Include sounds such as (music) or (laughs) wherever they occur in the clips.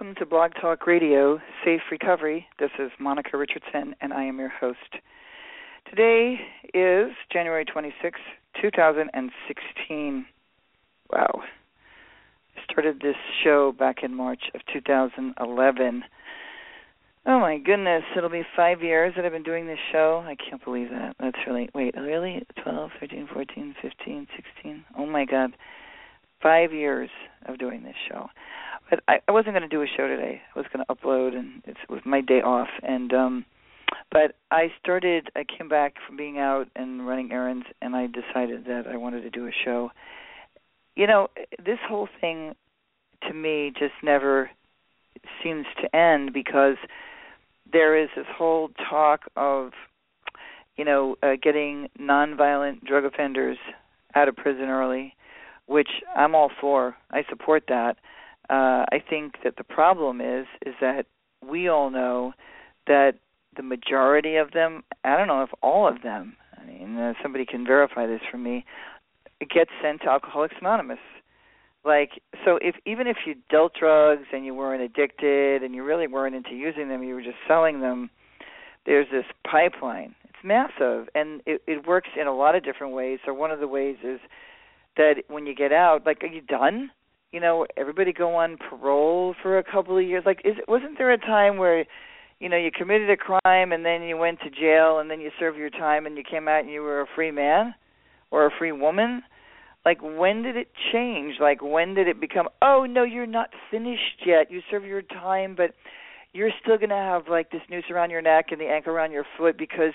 welcome to Blog Talk Radio, Safe Recovery. This is Monica Richardson, and I am your host. Today is January 26, 2016. Wow. I started this show back in March of 2011. Oh my goodness, it'll be five years that I've been doing this show. I can't believe that. That's really, wait, really? 12, 13, 14, 15, 16. Oh my God. Five years of doing this show. I, wasn't going to do a show today. I was going to upload, and it was my day off. And um but I started. I came back from being out and running errands, and I decided that I wanted to do a show. You know, this whole thing to me just never seems to end because there is this whole talk of, you know, uh, getting nonviolent drug offenders out of prison early, which I'm all for. I support that. Uh, I think that the problem is is that we all know that the majority of them, I don't know if all of them, I mean, uh, somebody can verify this for me, get sent to Alcoholics Anonymous. Like, so if even if you dealt drugs and you weren't addicted and you really weren't into using them, you were just selling them, there's this pipeline. It's massive, and it, it works in a lot of different ways. So one of the ways is that when you get out, like, are you done? You know, everybody go on parole for a couple of years. Like, is wasn't there a time where you know you committed a crime and then you went to jail and then you served your time and you came out and you were a free man or a free woman? Like when did it change? Like when did it become oh no you're not finished yet. You serve your time but you're still going to have like this noose around your neck and the ankle around your foot because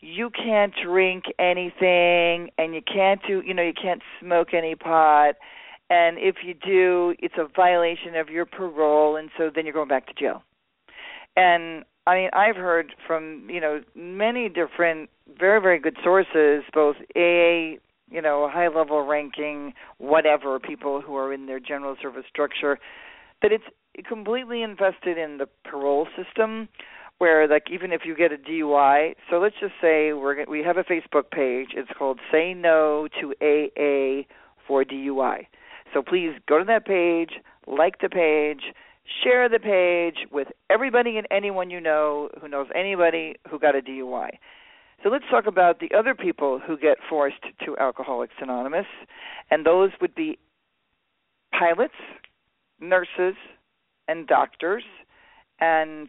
you can't drink anything and you can't do you know you can't smoke any pot and if you do it's a violation of your parole and so then you're going back to jail and I mean, I've heard from you know many different, very very good sources, both AA, you know, high level ranking, whatever people who are in their general service structure, that it's completely invested in the parole system, where like even if you get a DUI, so let's just say we're we have a Facebook page. It's called Say No to AA for DUI. So please go to that page, like the page share the page with everybody and anyone you know who knows anybody who got a DUI. So let's talk about the other people who get forced to Alcoholics Anonymous, and those would be pilots, nurses, and doctors. And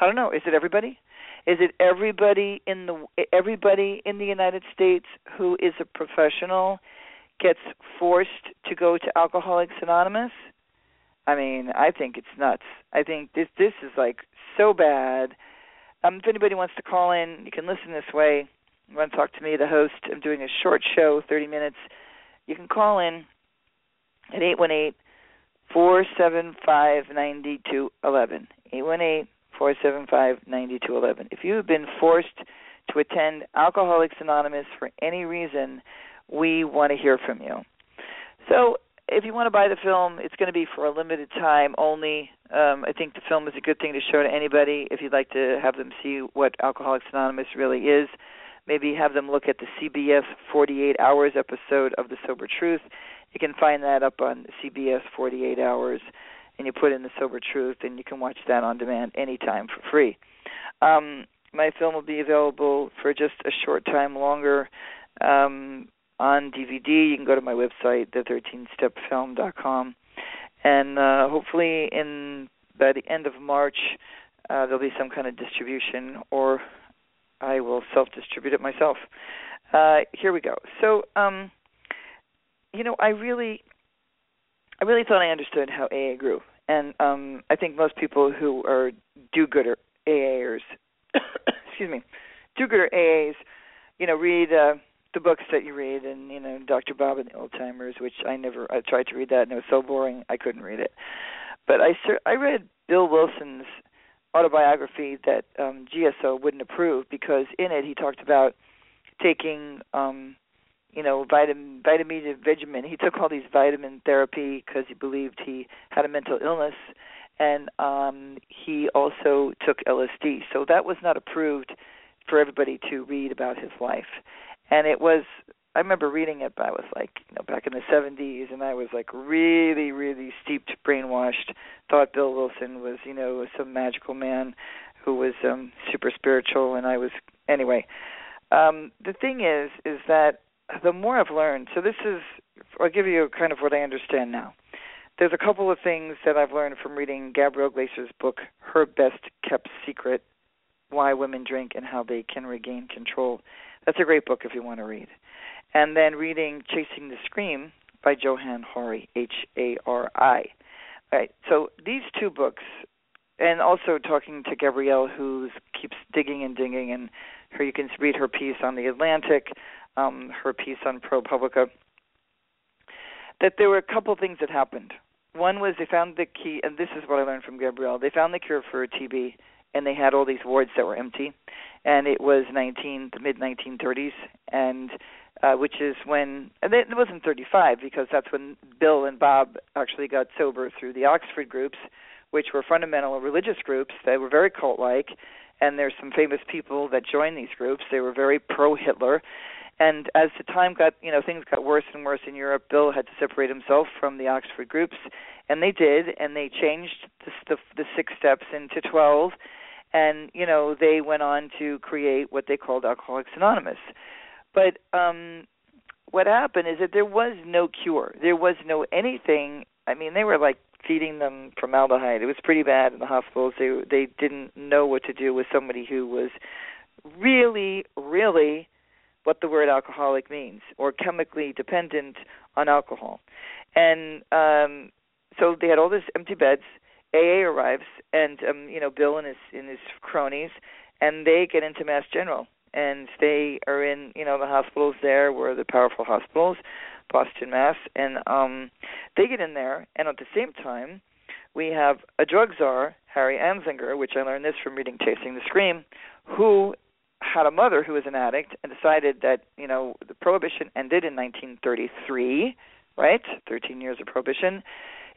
I don't know, is it everybody? Is it everybody in the everybody in the United States who is a professional gets forced to go to Alcoholics Anonymous? I mean, I think it's nuts. I think this this is like so bad. Um, if anybody wants to call in, you can listen this way. You want to talk to me, the host? I'm doing a short show, 30 minutes. You can call in at eight one eight four seven five ninety two eleven. Eight one eight four seven five ninety two eleven. If you have been forced to attend Alcoholics Anonymous for any reason, we want to hear from you. So if you want to buy the film, it's going to be for a limited time only. Um, I think the film is a good thing to show to anybody if you'd like to have them see what Alcoholics Anonymous really is. Maybe have them look at the CBS 48 Hours episode of The Sober Truth. You can find that up on CBS 48 Hours, and you put in The Sober Truth, and you can watch that on demand anytime for free. Um, my film will be available for just a short time longer um, on DVD. You can go to my website, the13stepfilm.com, and uh, hopefully in by the end of March uh, there'll be some kind of distribution, or I will self-distribute it myself. Uh, here we go. So, um, you know, I really, I really thought I understood how AA grew, and um, I think most people who are do-gooder AAers, (coughs) excuse me, do-gooder AAs, you know, read. Uh, the books that you read and you know Dr. Bob and the Old Timers, which I never I tried to read that and it was so boring I couldn't read it. But I I read Bill Wilson's autobiography that um GSO wouldn't approve because in it he talked about taking um you know vitamin vitamin vitamin he took all these vitamin therapy because he believed he had a mental illness and um he also took LSD so that was not approved for everybody to read about his life and it was I remember reading it, but I was like, you know, back in the 70s, and I was like really, really steeped, brainwashed. Thought Bill Wilson was, you know, some magical man who was um super spiritual, and I was anyway. Um, the thing is, is that the more I've learned, so this is, I'll give you kind of what I understand now. There's a couple of things that I've learned from reading Gabrielle Glaser's book, Her Best Kept Secret: Why Women Drink and How They Can Regain Control that's a great book if you want to read. And then reading Chasing the Scream by Johann Hari, H A R I. Right. So these two books, and also talking to Gabrielle, who keeps digging and digging, and her you can read her piece on the Atlantic, um, her piece on ProPublica. That there were a couple things that happened. One was they found the key, and this is what I learned from Gabrielle. They found the cure for TB, and they had all these wards that were empty and it was 19 the mid 1930s and uh, which is when and it wasn't 35 because that's when Bill and Bob actually got sober through the Oxford groups, which were fundamental religious groups that were very cult-like, and there's some famous people that joined these groups. They were very pro-Hitler, and as the time got, you know, things got worse and worse in Europe. Bill had to separate himself from the Oxford groups, and they did, and they changed the, the, the six steps into 12 and you know they went on to create what they called Alcoholics Anonymous. But um what happened is that there was no cure. There was no anything. I mean, they were like feeding them formaldehyde. It was pretty bad in the hospitals. They they didn't know what to do with somebody who was really, really what the word alcoholic means, or chemically dependent on alcohol. And um so they had all these empty beds AA arrives, and um, you know Bill and his and his cronies, and they get into Mass General, and they are in you know the hospitals there, were the powerful hospitals, Boston, Mass, and um, they get in there, and at the same time, we have a drug czar, Harry Anslinger, which I learned this from reading Chasing the Scream, who had a mother who was an addict and decided that you know the prohibition ended in 1933, right? 13 years of prohibition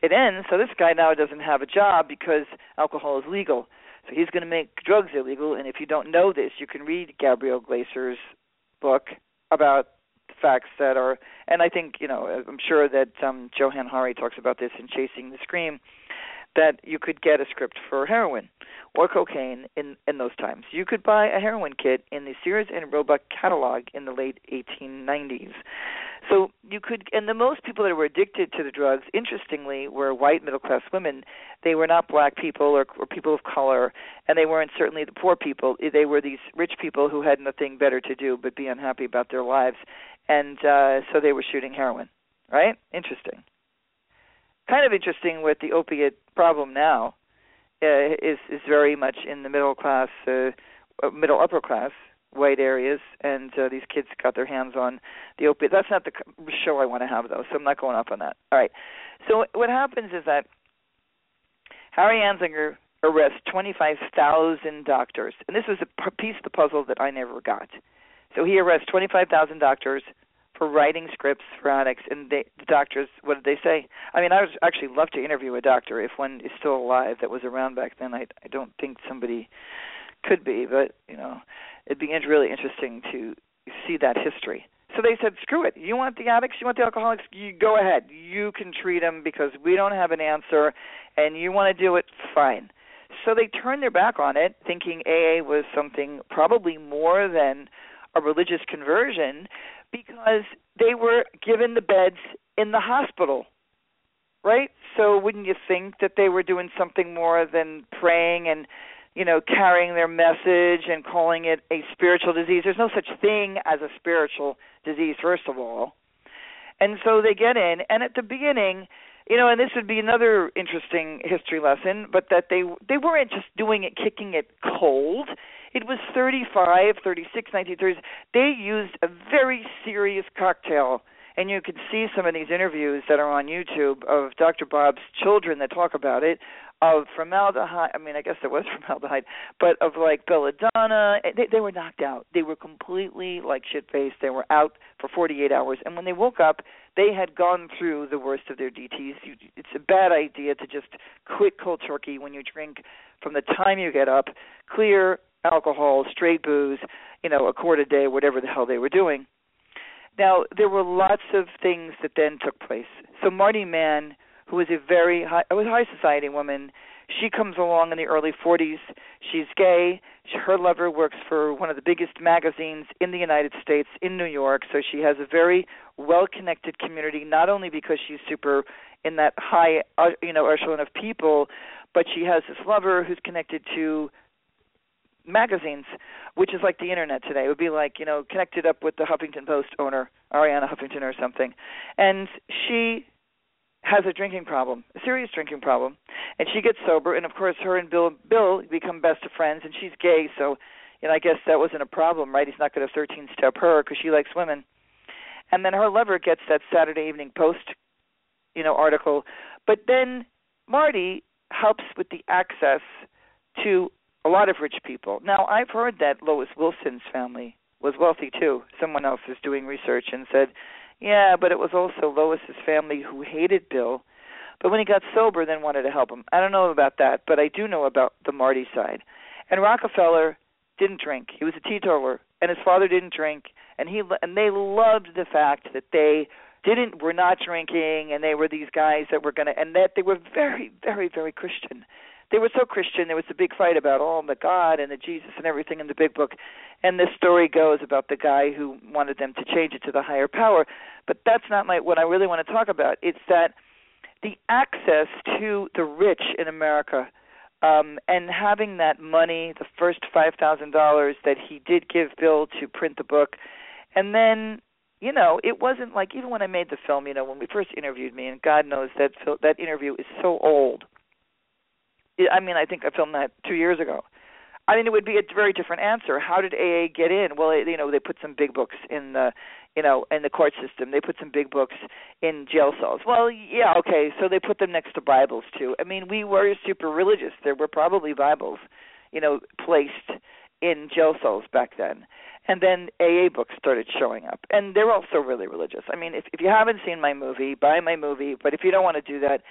it ends. So this guy now doesn't have a job because alcohol is legal. So he's going to make drugs illegal. And if you don't know this, you can read Gabrielle Glaser's book about facts that are. And I think you know, I'm sure that um, Johann Hari talks about this in Chasing the Scream, that you could get a script for heroin or cocaine in in those times. You could buy a heroin kit in the Sears and Roebuck catalog in the late 1890s. So you could, and the most people that were addicted to the drugs, interestingly, were white middle class women. They were not black people or, or people of color, and they weren't certainly the poor people. They were these rich people who had nothing better to do but be unhappy about their lives, and uh, so they were shooting heroin. Right? Interesting. Kind of interesting with the opiate problem now uh, is is very much in the middle class, uh, uh middle upper class white areas, and uh, these kids got their hands on the opiate. That's not the show I want to have, though, so I'm not going up on that. All right. So what happens is that Harry Anslinger arrests 25,000 doctors, and this was a piece of the puzzle that I never got. So he arrests 25,000 doctors for writing scripts for addicts, and they, the doctors, what did they say? I mean, I would actually love to interview a doctor if one is still alive that was around back then. I I don't think somebody could be, but you know, it'd be really interesting to see that history. So they said, "Screw it. You want the addicts, you want the alcoholics, you go ahead. You can treat them because we don't have an answer, and you want to do it, fine." So they turned their back on it, thinking AA was something probably more than a religious conversion because they were given the beds in the hospital. Right? So wouldn't you think that they were doing something more than praying and you know, carrying their message and calling it a spiritual disease. There's no such thing as a spiritual disease, first of all. And so they get in, and at the beginning, you know, and this would be another interesting history lesson, but that they they weren't just doing it, kicking it cold. It was 35, 36, 1930s. They used a very serious cocktail and you can see some of these interviews that are on YouTube of Dr. Bob's children that talk about it of formaldehyde. I mean, I guess there was (laughs) formaldehyde, but of like belladonna. Eh, they, they were knocked out. They were completely like shit faced. They were out for 48 hours, and when they woke up, they had gone through the worst of their DTS. You, it's a bad idea to just quit cold turkey when you drink from the time you get up. Clear alcohol, straight booze, you know, a quart a day, whatever the hell they were doing now, there were lots of things that then took place. So Marty Mann, who was a very high, was a high society woman, she comes along in the early 40s. She's gay. Her lover works for one of the biggest magazines in the United States in New York, so she has a very well-connected community. Not only because she's super in that high, uh, you know, echelon of people, but she has this lover who's connected to magazines, which is like the internet today. It would be like you know connected up with the Huffington Post owner, Arianna Huffington or something, and she has a drinking problem, a serious drinking problem, and she gets sober, and of course her and Bill Bill become best of friends, and she's gay, so know I guess that wasn't a problem, right? He's not going to 13 step her because she likes women, and then her lover gets that Saturday Evening Post, you know, article, but then Marty helps with the access to a lot of rich people. Now, I've heard that Lois Wilson's family was wealthy too. Someone else is doing research and said, yeah, but it was also Lois's family who hated Bill, but when he got sober, then wanted to help him. I don't know about that, but I do know about the Marty side. And Rockefeller didn't drink; he was a teetotaler, and his father didn't drink, and he and they loved the fact that they didn't were not drinking, and they were these guys that were going to, and that they were very, very, very Christian they were so Christian. There was a big fight about oh the God and the Jesus and everything in the big book, and this story goes about the guy who wanted them to change it to the higher power. But that's not my what I really want to talk about. It's that the access to the rich in America um, and having that money, the first five thousand dollars that he did give Bill to print the book, and then you know it wasn't like even when I made the film, you know when we first interviewed me, and God knows that that interview is so old I mean, I think I filmed that two years ago. I mean, it would be a very different answer. How did AA get in? Well, it, you know, they put some big books in the, you know, in the court system. They put some big books in jail cells. Well, yeah, okay. So they put them next to Bibles too. I mean, we were super religious. There were probably Bibles, you know, placed in jail cells back then. And then AA books started showing up, and they're also really religious. I mean, if if you haven't seen my movie, buy my movie. But if you don't want to do that,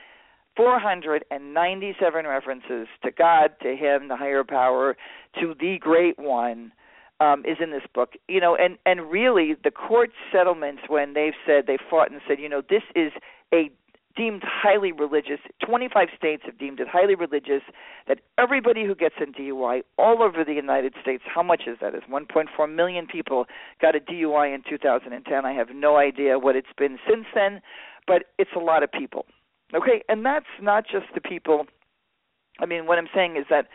497 references to God, to Him, the higher power, to the Great One, um, is in this book. You know, and and really, the court settlements when they've said they fought and said, you know, this is a deemed highly religious. 25 states have deemed it highly religious. That everybody who gets a DUI all over the United States, how much is that? Is 1.4 million people got a DUI in 2010. I have no idea what it's been since then, but it's a lot of people. Okay, and that's not just the people. I mean, what I'm saying is that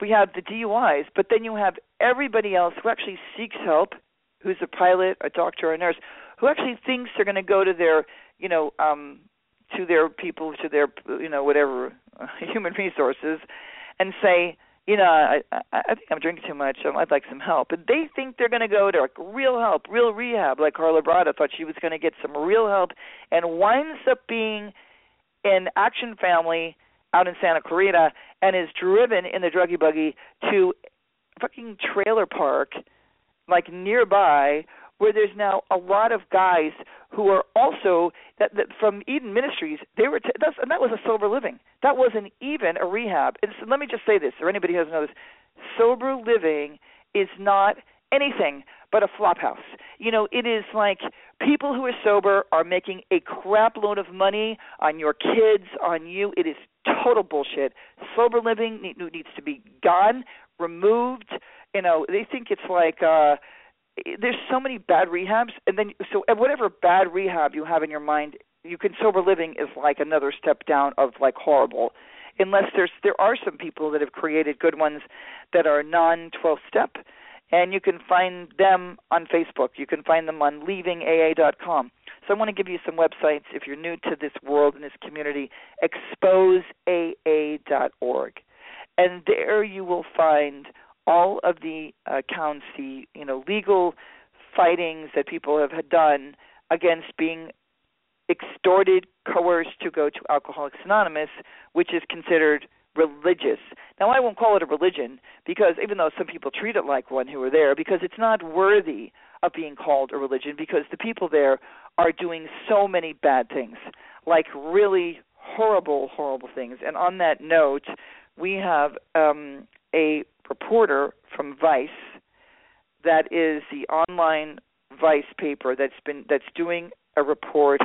we have the DUIs, but then you have everybody else who actually seeks help, who's a pilot, a doctor, a nurse, who actually thinks they're going to go to their, you know, um, to their people, to their, you know, whatever, uh, (laughs) human resources, and say, you know, I, I I think I'm drinking too much. I'd like some help. And they think they're going to go to like real help, real rehab, like Carla Brada thought she was going to get some real help, and winds up being in Action Family out in Santa Clarita and is driven in the druggy buggy to fucking trailer park like nearby where there's now a lot of guys who are also that, that from Eden Ministries. They were t- that's, and that was a sober living. That wasn't even a rehab. And so let me just say this, or anybody who doesn't know this: sober living is not anything but a flop house. You know, it is like people who are sober are making a crap load of money on your kids, on you. It is total bullshit. Sober living needs to be gone, removed. You know, they think it's like uh there's so many bad rehabs and then so whatever bad rehab you have in your mind, you can sober living is like another step down of like horrible unless there's there are some people that have created good ones that are non 12 step and you can find them on Facebook. You can find them on leavingaa.com. So I want to give you some websites if you're new to this world and this community. Exposeaa.org, and there you will find all of the accounts, the you know legal fightings that people have had done against being extorted, coerced to go to Alcoholics Anonymous, which is considered religious. Now, I won't call it a religion because even though some people treat it like one who are there, because it's not worthy of being called a religion because the people there are doing so many bad things, like really horrible, horrible things. And on that note, we have um, a reporter from Vice that is the online Vice paper that's been that's doing a report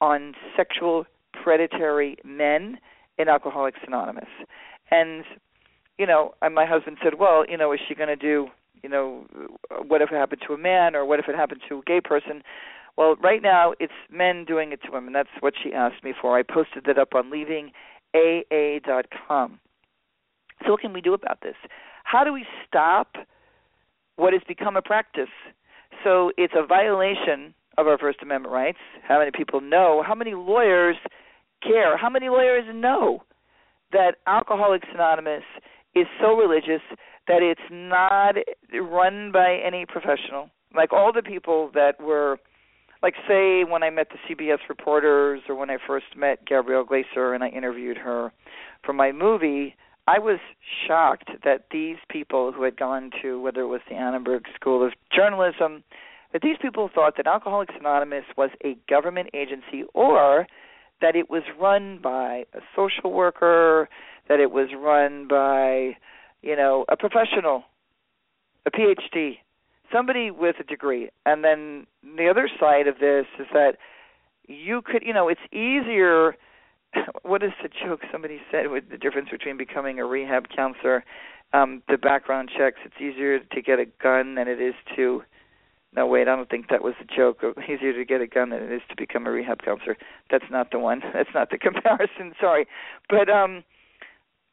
on sexual predatory men in Alcoholics Anonymous. And you know, and my husband said, "Well, you know, is she going to do, you know, what if it happened to a man or what if it happened to a gay person?" Well, right now it's men doing it to women. That's what she asked me for. I posted that up on leavingaa.com. So what can we do about this? How do we stop what has become a practice? So it's a violation of our First Amendment rights. How many people know? How many lawyers care. How many lawyers know that Alcoholics Anonymous is so religious that it's not run by any professional? Like all the people that were, like, say, when I met the CBS reporters or when I first met Gabrielle Glaser and I interviewed her for my movie, I was shocked that these people who had gone to whether it was the Annenberg School of Journalism, that these people thought that Alcoholics Anonymous was a government agency or that it was run by a social worker, that it was run by, you know, a professional, a PhD, somebody with a degree. And then the other side of this is that you could, you know, it's easier. (laughs) What is the joke somebody said with the difference between becoming a rehab counselor? Um, the background checks. It's easier to get a gun than it is to no, wait, I don't think that was a joke. Easier to get a gun than it is to become a rehab counselor. That's not the one. (laughs) That's not the comparison. (laughs) Sorry, but um,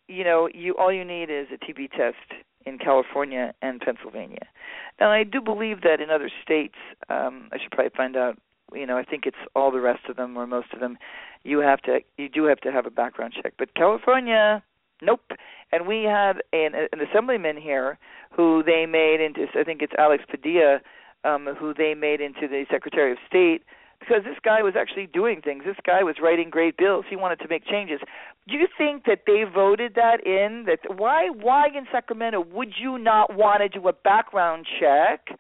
you know, you all you need is a TB test in California and Pennsylvania. Now, I do believe that in other states, um, I should probably find out. You know, I think it's all the rest of them or most of them. You have to, you do have to have a background check. But California, nope. And we had an, an assemblyman here who they made into, I think it's Alex Padilla um, who they made into the Secretary of State because this guy was actually doing things. This guy was writing great bills. He wanted to make changes. Do you think that they voted that in? That why why in Sacramento would you not want to do a background check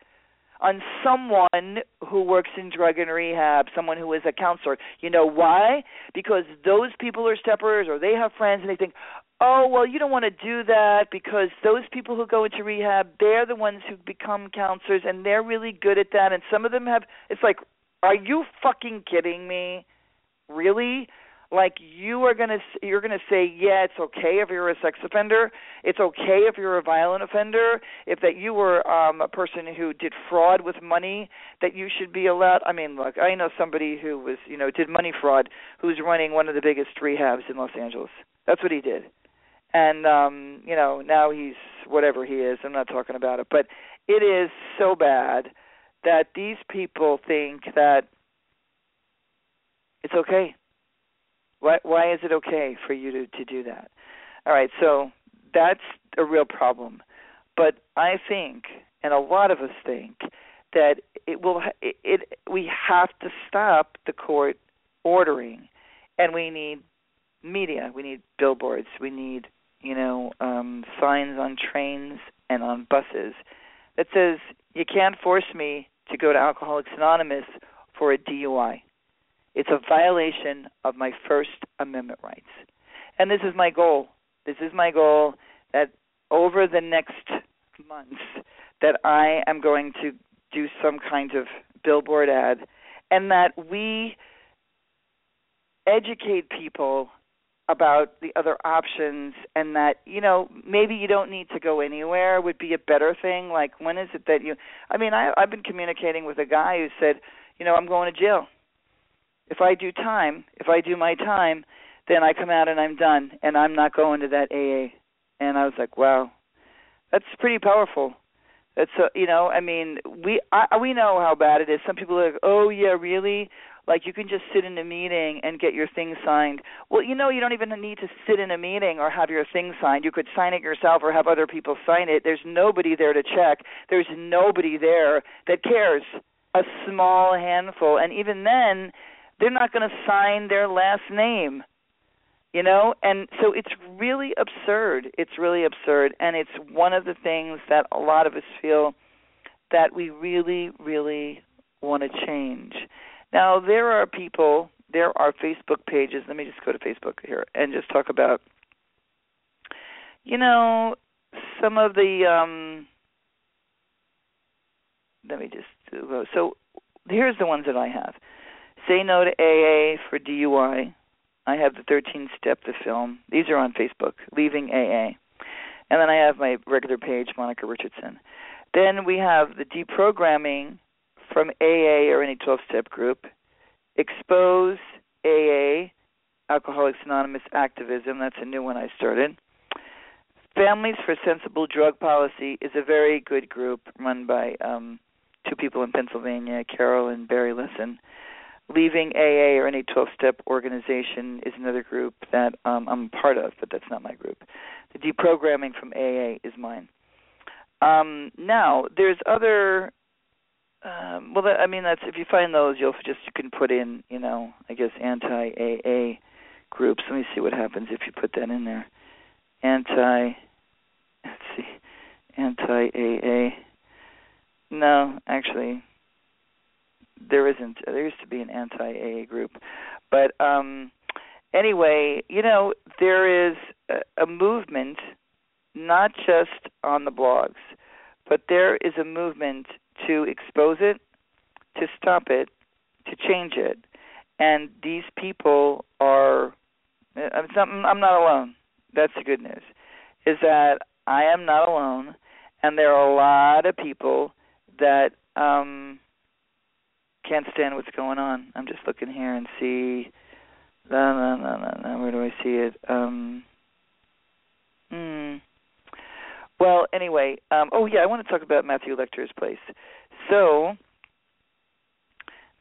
on someone who works in drug and rehab, someone who is a counselor? You know why? Because those people are steppers or they have friends and they think, oh well you don't want to do that because those people who go into rehab they're the ones who become counselors and they're really good at that and some of them have it's like are you fucking kidding me? Really? Like you are going to you're going to say yeah it's okay if you're a sex offender. It's okay if you're a violent offender. If that you were um a person who did fraud with money that you should be allowed i mean look i know somebody who was you know did money fraud who's running one of the biggest rehabs in los angeles. That's what he did and um you know now he's whatever he is. I'm not talking about it. But it is so bad that these people think that it's okay. Why why is it okay for you to to do that? All right. So that's a real problem. But i think and a lot of us think that it will it, it we have to stop the court ordering. And we need media. We need billboards. We need you know, um, signs on trains and on buses that says you can't force me to go to Alcoholics Anonymous for a DUI. It's a violation of my First Amendment rights. And this is my goal. This is my goal that over the next months that I am going to do some kind of billboard ad and that we educate people about the other options and that you know maybe you don't need to go anywhere would be a better thing. Like when is it that you i mean i i've been communicating with a guy who said you know i'm going to jail. If i do time if i do my time then i come out and i'm done and i'm not going to that aa and i was like wow that's pretty powerful that's a, you know i mean we I, we know how bad it is some people are like oh yeah really like you can just sit in a meeting and get your thing signed. Well, you know, you don't even need to sit in a meeting or have your thing signed. You could sign it yourself or have other people sign it. There's nobody there to check. There's nobody there that cares. A small handful, and even then, they're not going to sign their last name. You know, and so it's really absurd. It's really absurd, and it's one of the things that a lot of us feel that we really, really want to change. Now, there are people, there are Facebook pages. Let me just go to Facebook here and just talk about, you know, some of the. um Let me just. So here's the ones that I have. Say no to AA for DUI. I have the 13 step the film. These are on Facebook. Leaving AA. And then I have my regular page, Monica Richardson. Then we have the deprogramming from AA or any 12 step group, expose AA, Alcoholics Anonymous activism. That's a new one I started. Families for Sensible Drug Policy is a very good group run by um, two people in Pennsylvania, Carol and Barry Lessin. Leaving AA or any 12 step organization is another group that um, I'm part of, but that's not my group. The deprogramming from AA is mine. Um, now, there's other um, well, I mean, that's if you find those, you'll just you can put in, you know, I guess anti AA groups. Let me see what happens if you put that in there. Anti, let's see, anti AA. No, actually, there isn't. There used to be an anti AA group, but um, anyway, you know, there is a, a movement, not just on the blogs, but there is a movement to expose it, to stop it, to change it. And these people are I'm not alone. That's the good news. Is that I am not alone and there are a lot of people that um can't stand what's going on. I'm just looking here and see no no no no no where do I see it? Um hmm well, anyway, um, oh yeah, I want to talk about Matthew Lecter's place. So,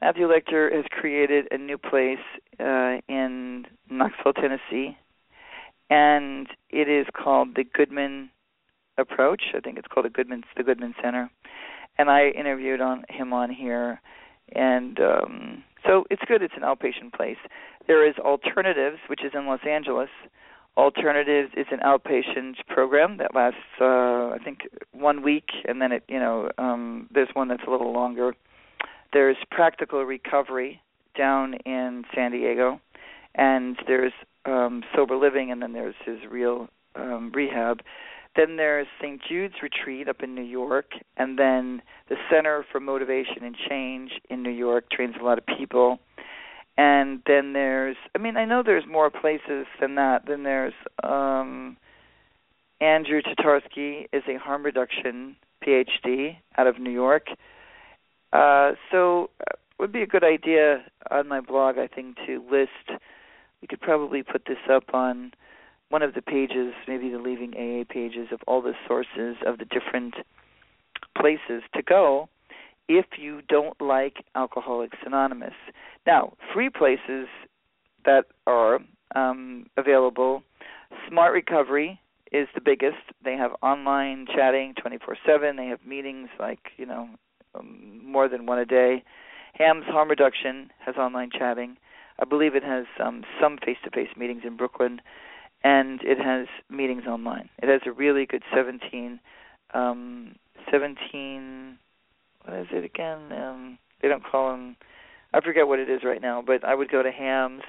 Matthew Lecter has created a new place uh, in Knoxville, Tennessee, and it is called the Goodman Approach. I think it's called the Goodman the Goodman Center, and I interviewed on him on here, and um, so it's good. It's an outpatient place. There is Alternatives, which is in Los Angeles Alternatives is an outpatient program that lasts, uh, I think, one week, and then it, you know, um, there's one that's a little longer. There's Practical Recovery down in San Diego, and there's um, Sober Living, and then there's his real um, rehab. Then there's St. Jude's Retreat up in New York, and then the Center for Motivation and Change in New York trains a lot of people and then there's i mean i know there's more places than that then there's um andrew tatarsky is a harm reduction phd out of new york uh so it would be a good idea on my blog i think to list we could probably put this up on one of the pages maybe the leaving aa pages of all the sources of the different places to go if you don't like Alcoholics Anonymous. Now, free places that are um, available Smart Recovery is the biggest. They have online chatting 24/7. They have meetings like you know um, more than one a day. Ham's Harm Reduction has online chatting. I believe it has um, some face-to-face meetings in Brooklyn, and it has meetings online. It has a really good 17, um, 17 what is it again? Um, they don't call them. I forget what it is right now, but I would go to Hams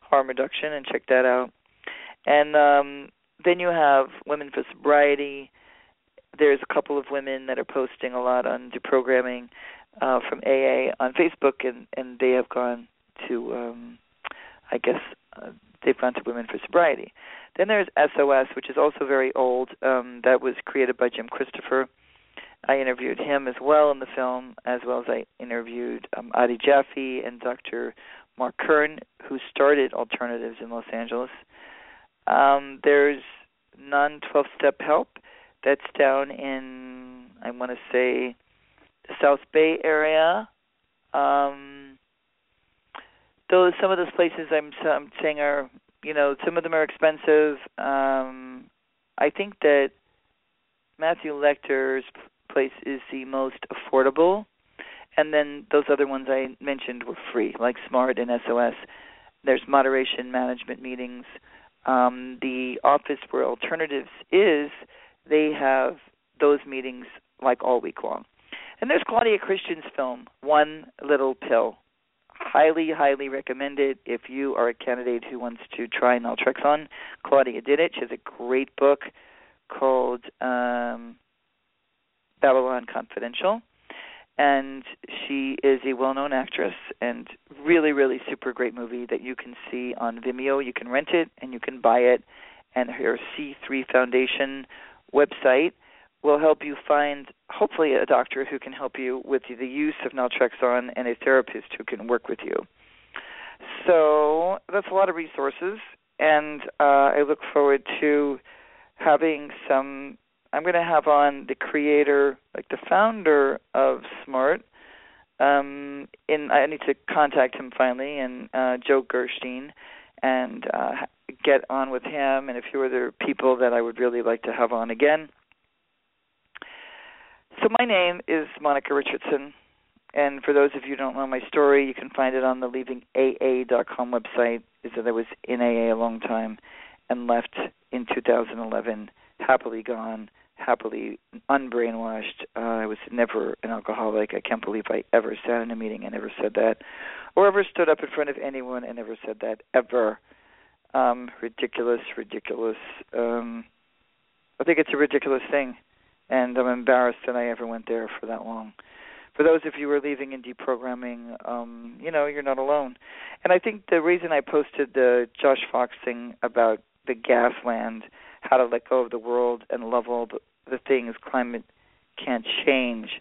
Harm Reduction and check that out. And um, then you have Women for Sobriety. There's a couple of women that are posting a lot on deprogramming uh, from AA on Facebook, and and they have gone to, um, I guess, uh, they've gone to Women for Sobriety. Then there's SOS, which is also very old. Um, that was created by Jim Christopher. I interviewed him as well in the film, as well as I interviewed um, Adi Jaffe and Dr. Marc Kern, who started alternatives in Los Angeles. Um, there's non 12 step help that's down in, I want to say, the South Bay area. Um, those some of those places I'm, I'm saying are, you know, some of them are expensive. Um, I think that Matthew Lecter's place is the most affordable, and then those other ones I mentioned were free, like Smart and SOS. There's moderation management meetings. Um, the office where alternatives is, they have those meetings like all week long. And there's Claudia Christian's film, One Little Pill. Highly, highly recommend it if you are a candidate who wants to try naltrexone. Claudia did it. She has a great book called um, Babylon Confidential. And she is a well known actress and really, really super great movie that you can see on Vimeo. You can rent it and you can buy it. And her C3 Foundation website will help you find hopefully a doctor who can help you with the use of naltrexone and a therapist who can work with you. So that's a lot of resources, and uh, I look forward to having some. I'm going to have on the creator, like the founder of Smart. Um, in I need to contact him finally, and uh, Joe Gerstein, and uh, get on with him and a few other people that I would really like to have on again. So my name is Monica Richardson, and for those of you who don't know my story, you can find it on the leavingaa.com website. Is that I was in AA a long time and left in 2011, happily gone, happily unbrainwashed. Uh, I was never an alcoholic. I can't believe I ever sat in a meeting and never said that, or ever stood up in front of anyone and never said that ever. Um, ridiculous, ridiculous. Um, I think it's a ridiculous thing and I'm embarrassed that I ever went there for that long. For those of you who are leaving in deprogramming, um, you know, you're not alone. And I think the reason I posted the Josh Fox thing about the gasland, how to let go of the world and love all the, the things climate can't change,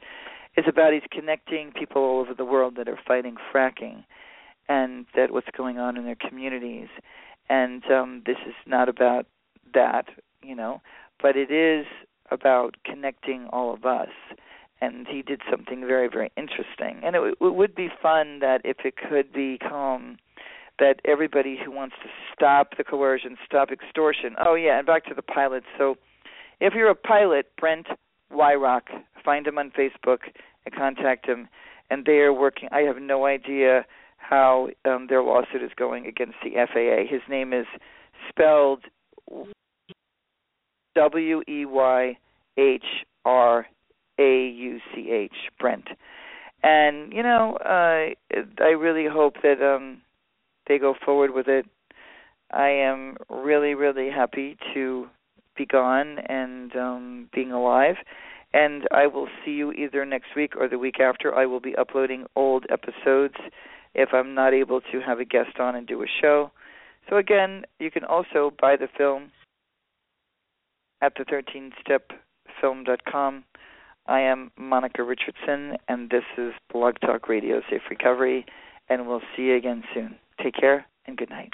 is about he's connecting people all over the world that are fighting fracking and that what's going on in their communities. And um, this is not about that, you know, but it is about connecting all of us. And he did something very very interesting. And it, it would be fun that if it could become that everybody who wants to stop the coercion stop extortion. Oh yeah and back to the pilots. So if you're a pilot brent Weyhrauch find him on facebook and contact him. And they are working i have no idea how um, their lawsuit is going against the faa his name is spelled W E Y H R A U C H Brent. And you know, uh I really hope that um they go forward with it. I am really really happy to be gone and um being alive. And I will see you either next week or the week after. I will be uploading old episodes if I'm not able to have a guest on and do a show. So again, you can also buy the film at the 13stepfilm.com. I am Monica Richardson, and this is Blog Talk Radio Safe Recovery, and we'll see you again soon. Take care and good night.